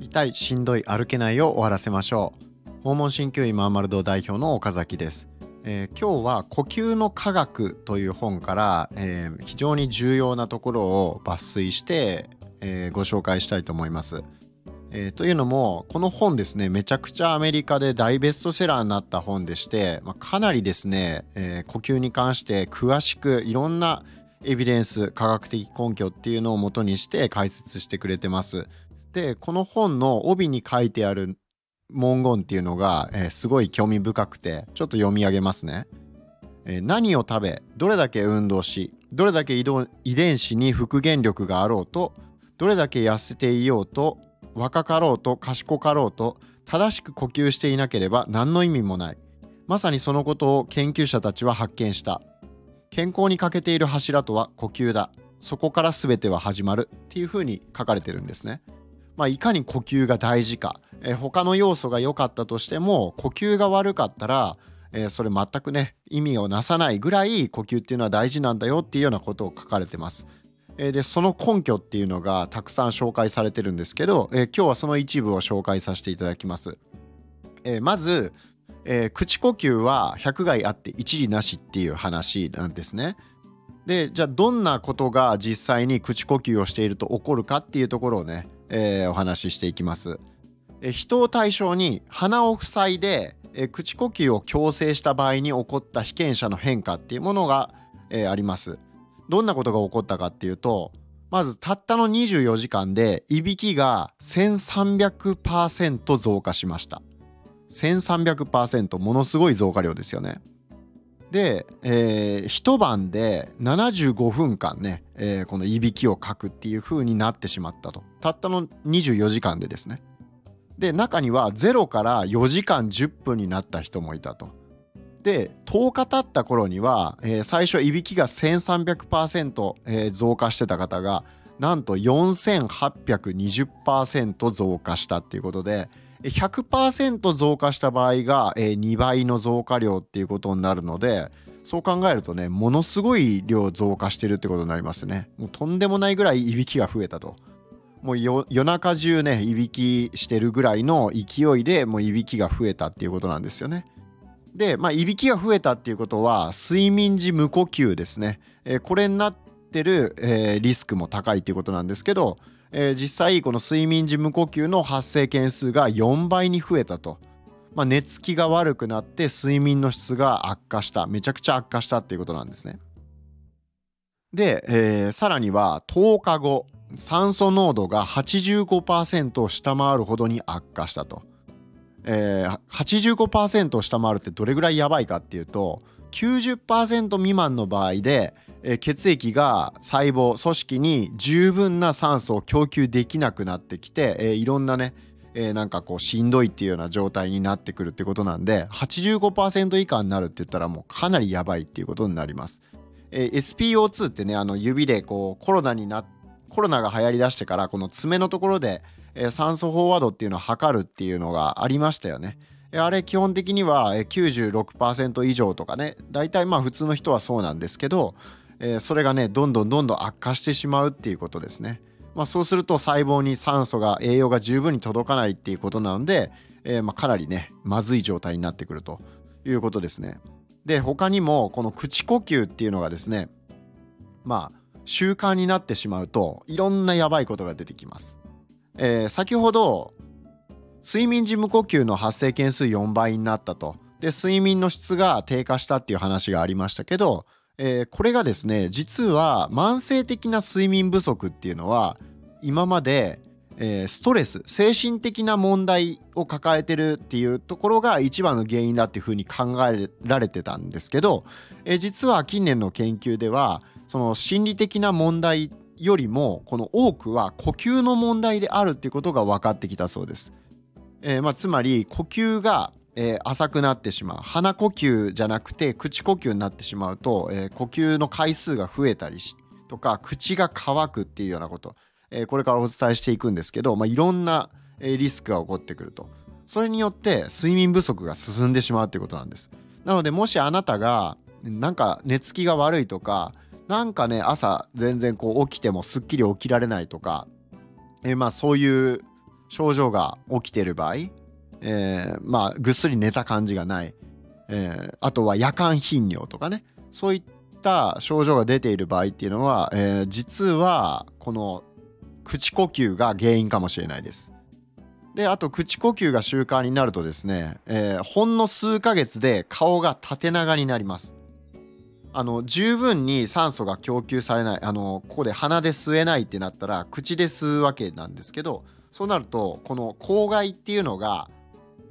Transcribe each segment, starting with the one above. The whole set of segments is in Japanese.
痛いしんどい歩けないを終わらせましょう訪問鍼灸院マーマル堂代表の岡崎ですえー、今日は「呼吸の科学」という本から、えー、非常に重要なところを抜粋して、えー、ご紹介したいと思います。えー、というのもこの本ですねめちゃくちゃアメリカで大ベストセラーになった本でして、まあ、かなりですね、え呼吸に関して詳しくいろんなエビデンス科学的根拠っていうのをもとにして解説してくれてます。でこの本の帯に書いてある文言っていうのが、えー、すごい興味深くてちょっと読み上げますね、えー、何を食べどれだけ運動しどれだけ遺伝子に復元力があろうとどれだけ痩せていようと若かろうと賢かろうと正しく呼吸していなければ何の意味もない。まさにそのことを研究者たちは発見した。健康に欠けている柱とは呼吸だそこから全ては始まるっていうふうに書かれてるんですねまあ、いかに呼吸が大事か、えー、他の要素が良かったとしても呼吸が悪かったら、えー、それ全くね意味をなさないぐらい呼吸っていうのは大事なんだよっていうようなことを書かれてます。えー、でその根拠っていうのがたくさん紹介されてるんですけど、え今日はその一部を紹介させていただきます。えまず、え口呼吸は100害あって一理なしっていう話なんですね。でじゃあどんなことが実際に口呼吸をしていると起こるかっていうところをねえー、お話ししていきます。え人を対象に鼻を塞いで、え口呼吸を強制した場合に起こった被験者の変化っていうものが、えー、あります。どんなことが起こったかっていうとまずたったの24時間でいびきが1300%増加しました。1300%ものすごい増加量ですよね。で、えー、一晩で75分間ね、えー、このいびきをかくっていう風になってしまったと。たったの24時間でですね。で中には0から4時間10分になった人もいたと。で10日経った頃には、えー、最初いびきが1300%、えー、増加してた方がなんと4820%増加したっていうことで100%増加した場合が、2倍の増加量っていうことになるのでそう考えるとねものすごい量増加してるってことになりますね。もうとんでもないぐらいいびきが増えたと。もう夜中中ねいびきしてるぐらいの勢いでもういびきが増えたっていうことなんですよね。でまあいびきが増えたっていうことは睡眠時無呼吸ですね、これになってる、リスクも高いっていうことなんですけどえー、実際この睡眠時無呼吸の発生件数が4倍に増えたと、まあ、寝つきが悪くなって睡眠の質が悪化しためちゃくちゃ悪化したっていうことなんですね。で、えー、さらには10日後酸素濃度が85%を下回るほどに悪化したと。えー、85%を下回るってどれぐらいやばいかっていうと90%未満の場合で血液が細胞組織に十分な酸素を供給できなくなってきて、いろんなねえ、なんかこうしんどいっていうような状態になってくるってことなんで85%以下になるって言ったらもうかなりやばいっていうことになります。SPO2 ってねあの指でこうコロナになコロナが流行りだしてからこの爪のところで、酸素飽和度っていうのを測るっていうのがありましたよね。あれ基本的には96%以上とかね大体まあ普通の人はそうなんですけどえー、それがねどんどんどんどん悪化してしまうっていうことですね。まあ、そうすると細胞に酸素が栄養が十分に届かないっていうことなので、えー、まあかなりねまずい状態になってくるということですね。で他にもこの口呼吸っていうのがですねまあ習慣になってしまうといろんなやばいことが出てきます。えー、先ほど睡眠時無呼吸の発生件数4倍になったとで睡眠の質が低下したっていう話がありましたけどえー、これがですね実は慢性的な睡眠不足っていうのは今まで、えー、ストレス精神的な問題を抱えてるっていうところが一番の原因だっていうふうに考えられてたんですけど、えー、実は近年の研究ではその心理的な問題よりもこの多くは呼吸の問題であるっていうことが分かってきたそうです。えーまあ、つまり呼吸がえー、浅くなってしまう。鼻呼吸じゃなくて口呼吸になってしまうと、えー、呼吸の回数が増えたりしとか口が乾くっていうようなこと、えー、これからお伝えしていくんですけど、まあ、いろんな、えリスクが起こってくると。それによって睡眠不足が進んでしまうっていうことなんです。なのでもしあなたがなんか寝つきが悪いとかなんかね朝全然こう起きてもすっきり起きられないとか、えー、まあそういう症状が起きてる場合、えー、まあぐっすり寝た感じがない、えー、あとは夜間頻尿とかねそういった症状が出ている場合っていうのは、えー、実はこの口呼吸が原因かもしれないです。であと口呼吸が習慣になるとですね、えー、ほんの数ヶ月で顔が縦長になります。あの十分に酸素が供給されないあのここで鼻で吸えないってなったら口で吸うわけなんですけどそうなるとこの口外っていうのが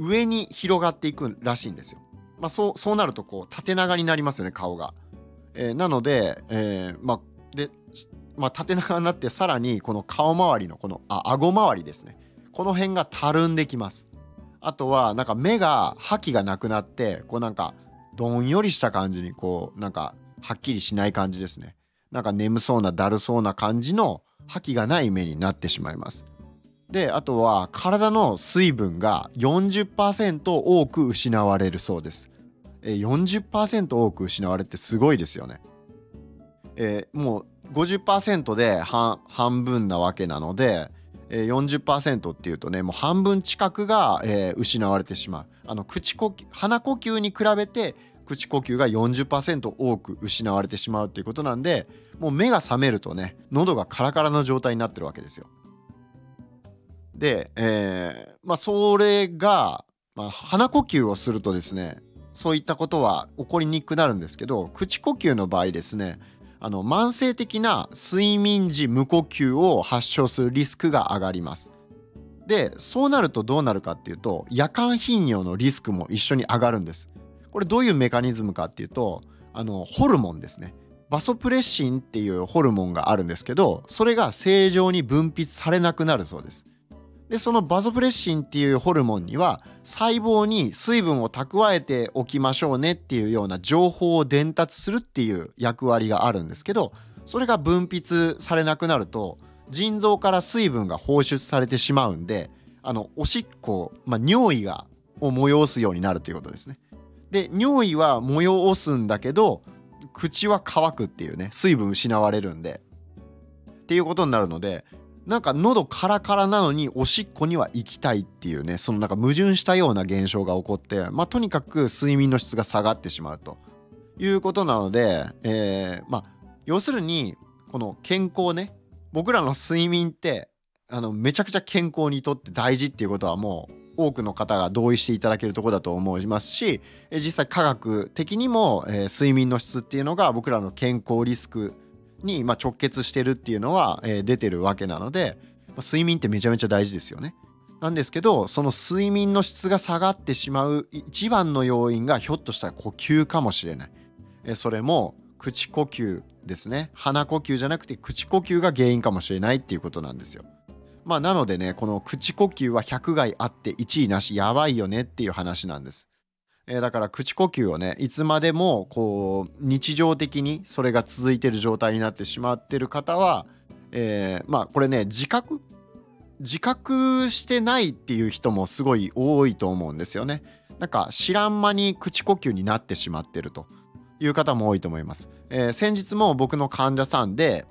上に広がっていくらしいんですよ。まあ、そうそうなるとこう縦長になりますよね顔が。えー、なので,、えーまあでまあ、縦長になってさらにこの顔周りのこのあ顎周りですねこの辺がたるんできますあとはなんか目が覇気がなくなってこうなんかどんよりした感じにこうなんかはっきりしない感じですねなんか眠そうなだるそうな感じの覇気がない目になってしまいますであとは体の水分が40%多く失われるそうです。40%多く失われてすごいですよね。えー、もう50%で半分なわけなので、え、40%っていうとねもう半分近くが、えー、失われてしまう。あの口呼吸鼻呼吸に比べて口呼吸が40%多く失われてしまうっていうことなんでもう目が覚めるとね喉がカラカラの状態になってるわけですよ。で、えー、まあそれが、まあ、鼻呼吸をするとですねそういったことは起こりにくくなるんですけど口呼吸の場合ですねあの慢性的な睡眠時無呼吸を発症するリスクが上がります。でそうなるとどうなるかっていうと夜間頻尿のリスクも一緒に上がるんです。これどういうメカニズムかっていうとあのホルモンですね。バソプレッシンっていうホルモンがあるんですけどそれが正常に分泌されなくなるそうです。でそのバソプレッシンっていうホルモンには細胞に水分を蓄えておきましょうねっていうような情報を伝達するっていう役割があるんですけどそれが分泌されなくなると腎臓から水分が放出されてしまうんであのおしっこ、まあ、尿意がを催すようになるということですね。で尿意は催すんだけど口は乾くっていうね水分失われるんでっていうことになるのでなんか喉カラカラなのにおしっこには行きたいっていうねそのなんか矛盾したような現象が起こってまあとにかく睡眠の質が下がってしまうと。いうことなので、えー、まあ要するにこの健康ね僕らの睡眠ってあのめちゃくちゃ健康にとって大事っていうことはもう多くの方が同意していただけるところだと思いますし実際科学的にも、えー、睡眠の質っていうのが僕らの健康リスクに、ま、直結してるっていうのは、え、出てるわけなので、ま、睡眠ってめちゃめちゃ大事ですよね。なんですけどその睡眠の質が下がってしまう一番の要因がひょっとしたら呼吸かもしれない。え、それも口呼吸ですね鼻呼吸じゃなくて口呼吸が原因かもしれないっていうことなんですよ。まあなのでねこの口呼吸は100害あって1位なしやばいよねっていう話なんです。えー、だから口呼吸をねいつまでもこう日常的にそれが続いてる状態になってしまってる方は、えー、まあこれね自覚自覚してないっていう人もすごい多いと思うんですよね。なんか知らん間に口呼吸になってしまってるという方も多いと思います。えー、先日も僕の患者さんで、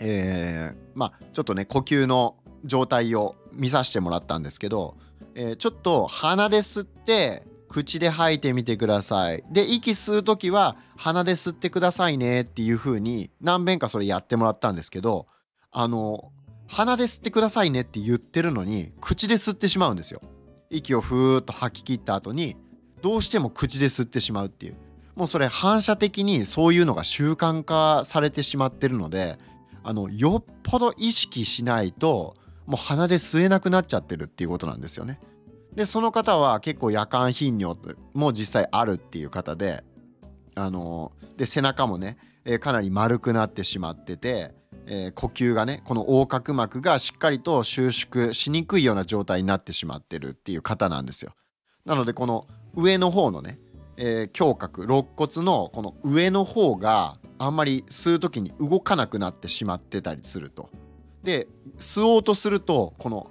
えー、まあちょっとね呼吸の状態を見させてもらったんですけど、えー、ちょっと鼻で吸って口で吐いてみてください。で息吸う時は鼻で吸ってくださいねっていう風に何遍かそれやってもらったんですけどあの鼻で吸ってくださいねって言ってるのに口で吸ってしまうんですよ。息をふーっと吐き切った後にどうしても口で吸ってしまうっていうもうそれ反射的にそういうのが習慣化されてしまってるのであのよっぽど意識しないともう鼻で吸えなくなっちゃってるっていうことなんですよね。でその方は結構夜間頻尿も実際あるっていう方であので背中もね、え、かなり丸くなってしまってて、えー、呼吸がねこの横隔膜がしっかりと収縮しにくいような状態になってしまってるっていう方なんですよ。なのでこの上の方のね、えー、胸郭肋骨のこの上の方があんまり吸う時に動かなくなってしまってたりすると。で吸おうとするとこの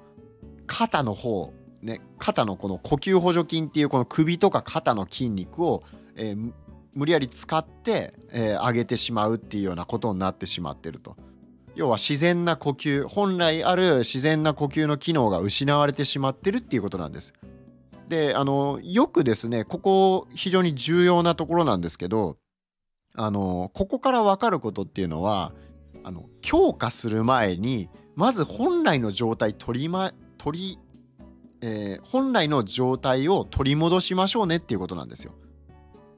肩の方ね、肩のこの呼吸補助筋っていうこの首とか肩の筋肉を、えー、無理やり使って、えー、上げてしまうっていうようなことになってしまってると。要は自然な呼吸本来ある自然な呼吸の機能が失われてしまってるっていうことなんです。であのよくですねここ非常に重要なところなんですけどあのここから分かることっていうのはあの強化する前にまず本来の状態取り,、ま、取りえー、本来の状態を取り戻しましょうねっていうことなんですよ。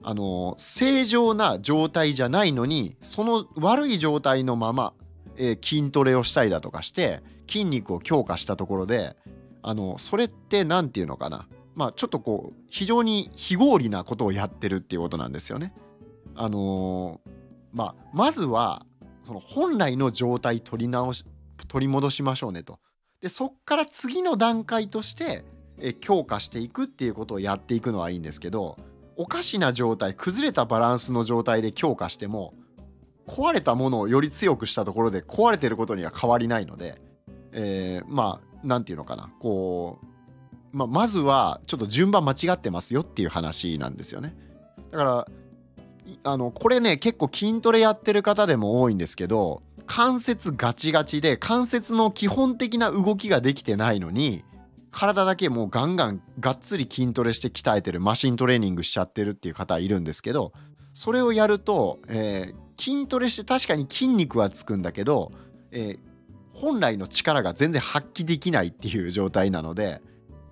あの正常な状態じゃないのにその悪い状態のまま、えー、筋トレをしたりだとかして筋肉を強化したところであのそれって何て言うのかなまあちょっとこう非常に非合理なことをやってるっていうことなんですよね。あのー、まあまずはその本来の状態取り直し取り戻しましょうねと。でそっから次の段階としてえ強化していくっていうことをやっていくのはいいんですけどおかしな状態崩れたバランスの状態で強化しても壊れたものをより強くしたところで壊れてることには変わりないので、えー、まあ何て言うのかなこう、まあ、まずはちょっと順番間違ってますよっていう話なんですよね。だからあのこれね結構筋トレやってる方でも多いんですけど関節ガチガチで関節の基本的な動きができてないのに体だけもうガンガンがっつり筋トレして鍛えてるマシントレーニングしちゃってるっていう方いるんですけどそれをやると、えー、筋トレして確かに筋肉はつくんだけど、えー、本来の力が全然発揮できないっていう状態なので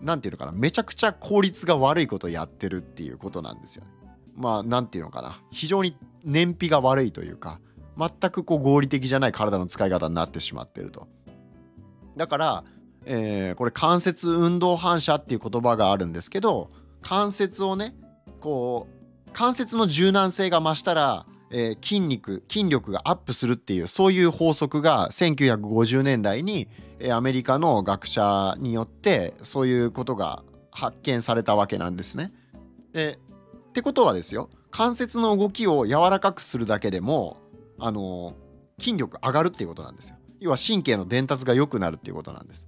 何て言うのかなめちゃくちゃ効率が悪いことやってるっていうことなんですよね。まあ何て言うのかな非常に燃費が悪いというか全くこう合理的じゃない体の使い方になってしまってると。だから、えー、これ関節運動反射っていう言葉があるんですけど関節をねこう関節の柔軟性が増したら、えー、筋肉筋力がアップするっていうそういう法則が1950年代に、えー、アメリカの学者によってそういうことが発見されたわけなんですね。でってことはですよ関節の動きを柔らかくするだけでもあの筋力上がるっていうことなんですよ。要は神経の伝達が良くなるっていうことなんです。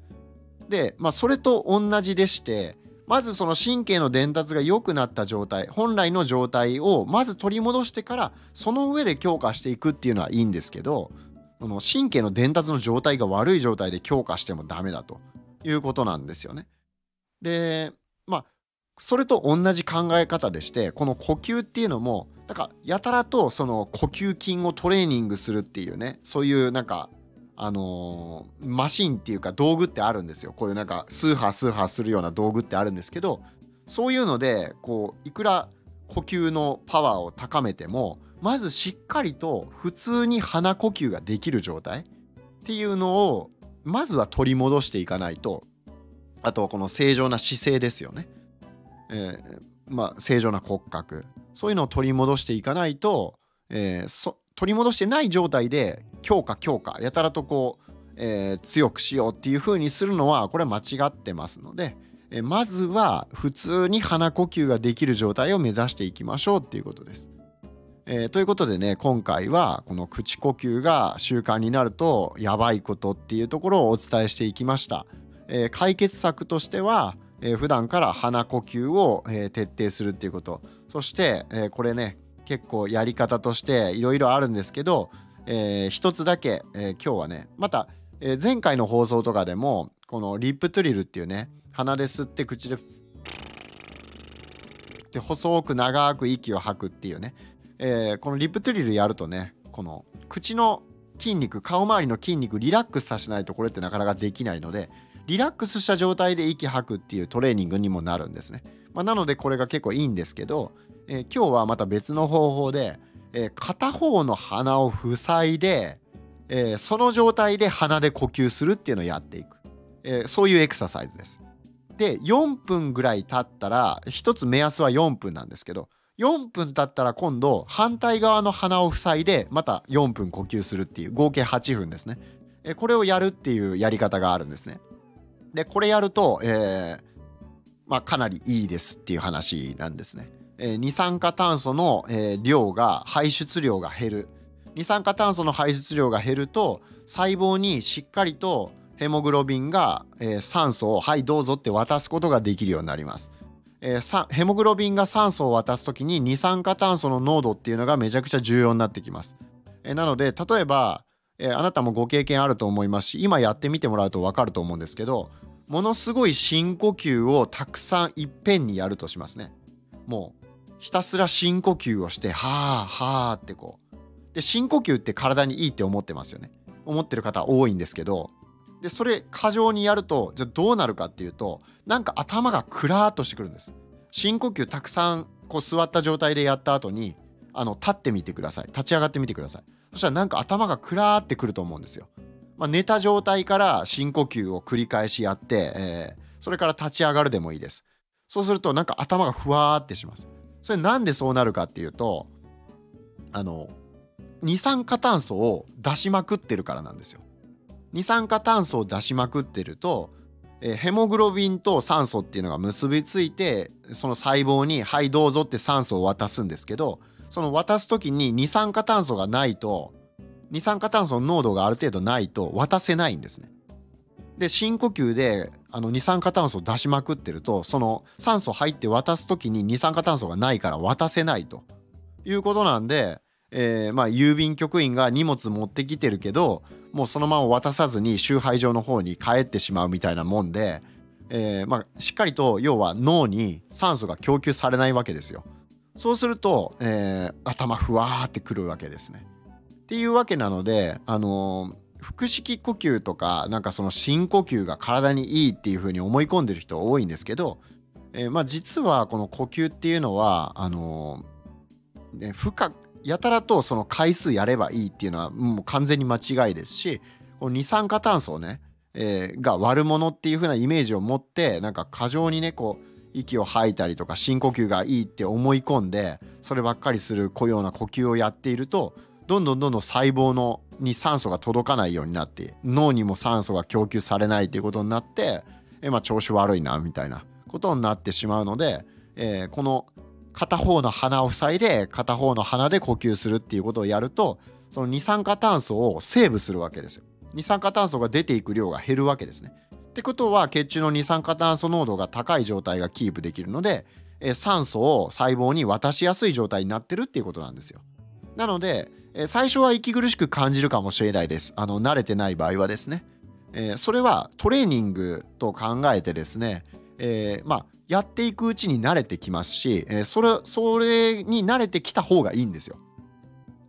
で、まあ、それと同じでしてまずその神経の伝達が良くなった状態本来の状態をまず取り戻してからその上で強化していくっていうのはいいんですけどその神経の伝達の状態が悪い状態で強化してもダメだということなんですよね。でまあそれと同じ考え方でしてこの呼吸っていうのもだからやたらとその呼吸筋をトレーニングするっていうねそういうなんかあのー、マシンっていうか道具ってあるんですよこういうなんかスーハースーハーするような道具ってあるんですけどそういうのでこういくら呼吸のパワーを高めてもまずしっかりと普通に鼻呼吸ができる状態っていうのをまずは取り戻していかないとあとはこの正常な姿勢ですよね。えー、まあ正常な骨格そういうのを取り戻していかないと、えー、取り戻してない状態で強化強化やたらとこう、えー、強くしようっていう風にするのはこれは間違ってますので、えー、まずは普通に鼻呼吸ができる状態を目指していきましょうっていうことです。えー、ということでね今回はこの口呼吸が習慣になるとやばいことっていうところをお伝えしていきました。えー、解決策としては、えー、普段から鼻呼吸を、えー、徹底するっていうことそして、えー、これね結構やり方としていろいろあるんですけど、えー、一つだけ、えー、今日はねまた、え、前回の放送とかでもこのリップトリルっていうね鼻で吸って口でで細く長く息を吐くっていうね、え、このリップトリルやるとねこの口の筋肉顔周りの筋肉リラックスさせないとこれってなかなかできないのでリラックスした状態で息吐くっていうトレーニングにもなるんですね。まあ、なのでこれが結構いいんですけど、えー、今日はまた別の方法で、えー、片方の鼻を塞いで、えー、その状態で鼻で呼吸するっていうのをやっていく、えそういうエクササイズです。で4分ぐらい経ったら1つ目安は4分なんですけど4分経ったら今度反対側の鼻を塞いでまた4分呼吸するっていう合計8分ですね。これをやるっていうやり方があるんですね。でこれやると、えーまあ、かなりいいですっていう話なんですね。えー、二酸化炭素の、えー、量が排出量が減る二酸化炭素の排出量が減ると細胞にしっかりとヘモグロビンが、えー、酸素をはいどうぞって渡すことができるようになります。えー、ヘモグロビンが酸素を渡す時に二酸化炭素の濃度っていうのがめちゃくちゃ重要になってきます。えー、なので例えば、えー、あなたもご経験あると思いますし今やってみてもらうと分かると思うんですけどものすごい深呼吸をたくさんいっぺんにやるとしますね。もうひたすら深呼吸をしてはあはあってこう。で深呼吸って体にいいって思ってますよね。思ってる方多いんですけど。でそれ過剰にやるとじゃどうなるかっていうとなんか頭がクラーっとしてくるんです。深呼吸たくさんこう座った状態でやった後にあの立ってみてください。立ち上がってみてください。そしたらなんか頭がクラーってくると思うんですよ、まあ、寝た状態から深呼吸を繰り返しやって、えー、それから立ち上がるでもいいです。そうするとなんか頭がふわーってします。それなんでそうなるかっていうとあの二酸化炭素を出しまくってるからなんですよ。二酸化炭素を出しまくってると、えヘモグロビンと酸素っていうのが結びついてその細胞に「はいどうぞ」って酸素を渡すんですけどその渡す時に二酸化炭素がないと二酸化炭素の濃度がある程度ないと渡せないんですね。で深呼吸であの二酸化炭素を出しまくってるとその酸素入って渡す時に二酸化炭素がないから渡せないということなんで、えー、まあ郵便局員が荷物持ってきてるけどもうそのまま渡さずに集配所の方に帰ってしまうみたいなもんで、えー、まあ、しっかりと要は脳に酸素が供給されないわけですよ。そうすると、えー、頭ふわーってくるわけですね。っていうわけなので、あの、腹式呼吸とかなんかその深呼吸が体にいいっていう風に思い込んでる人多いんですけど、えー、まあ実はこの呼吸っていうのはあのー、ね、深やたらとその回数やればいいっていうのはもう完全に間違いですしこの二酸化炭素をね、えー、が悪者っていう風なイメージを持ってなんか過剰にねこう息を吐いたりとか深呼吸がいいって思い込んでそればっかりするような呼吸をやっているとどんどんどんどん細胞のに酸素が届かないようになって脳にも酸素が供給されないっていうことになってえ、まあ、調子悪いなみたいなことになってしまうので、えー、この片方の鼻を塞いで片方の鼻で呼吸するっていうことをやるとその二酸化炭素をセーブするわけですよ。二酸化炭素が出ていく量が減るわけですね。ってことは血中の二酸化炭素濃度が高い状態がキープできるので、え酸素を細胞に渡しやすい状態になってるっていうことなんですよ。なので、最初は息苦しく感じるかもしれないです。あの慣れてない場合はですね。えそれはトレーニングと考えてですね、えー、まあやっていくうちに慣れてきますし、え、それそれに慣れてきた方がいいんですよ。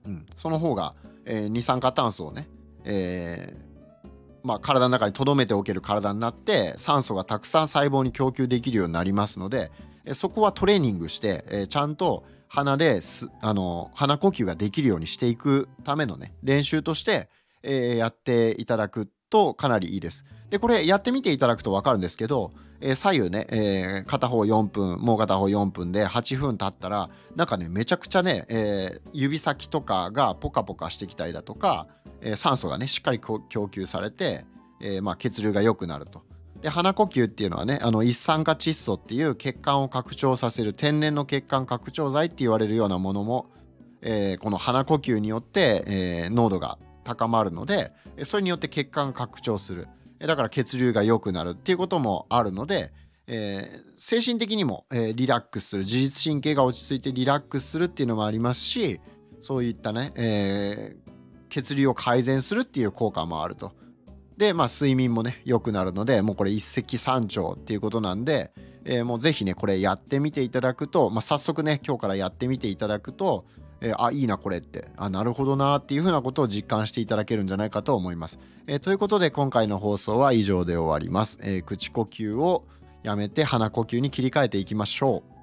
うん、その方が、え、二酸化炭素をね、えー、まあ、体の中に留めておける体になって酸素がたくさん細胞に供給できるようになりますので、そこはトレーニングして、ちゃんと鼻ですあの鼻呼吸ができるようにしていくためのね練習として、やっていただくとかなりいいです。でこれやってみていただくと分かるんですけど、左右ね、片方4分もう片方4分で8分経ったらなんかねめちゃくちゃね、指先とかがポカポカしてきたりだとか、酸素がねしっかり供給されて、まあ、血流が良くなると。で鼻呼吸っていうのはねあの一酸化窒素っていう血管を拡張させる天然の血管拡張剤って言われるようなものも、えこの鼻呼吸によって、え濃度が高まるのでそれによって血管が拡張する。だから血流が良くなるっていうこともあるので、えー、精神的にも、え、リラックスする自律神経が落ち着いてリラックスするっていうのもありますしそういったね、えー、血流を改善するっていう効果もあると。でまあ睡眠もね良くなるのでもうこれ一石三鳥っていうことなんで、えー、もう是非ねこれやってみていただくと、まあ、早速ね今日からやってみていただくと、えー、あいいなこれってあなるほどなっていうふうなことを実感していただけるんじゃないかと思います。えー、ということで今回の放送は以上で終わります。え口呼吸をやめて鼻呼吸に切り替えていきましょう。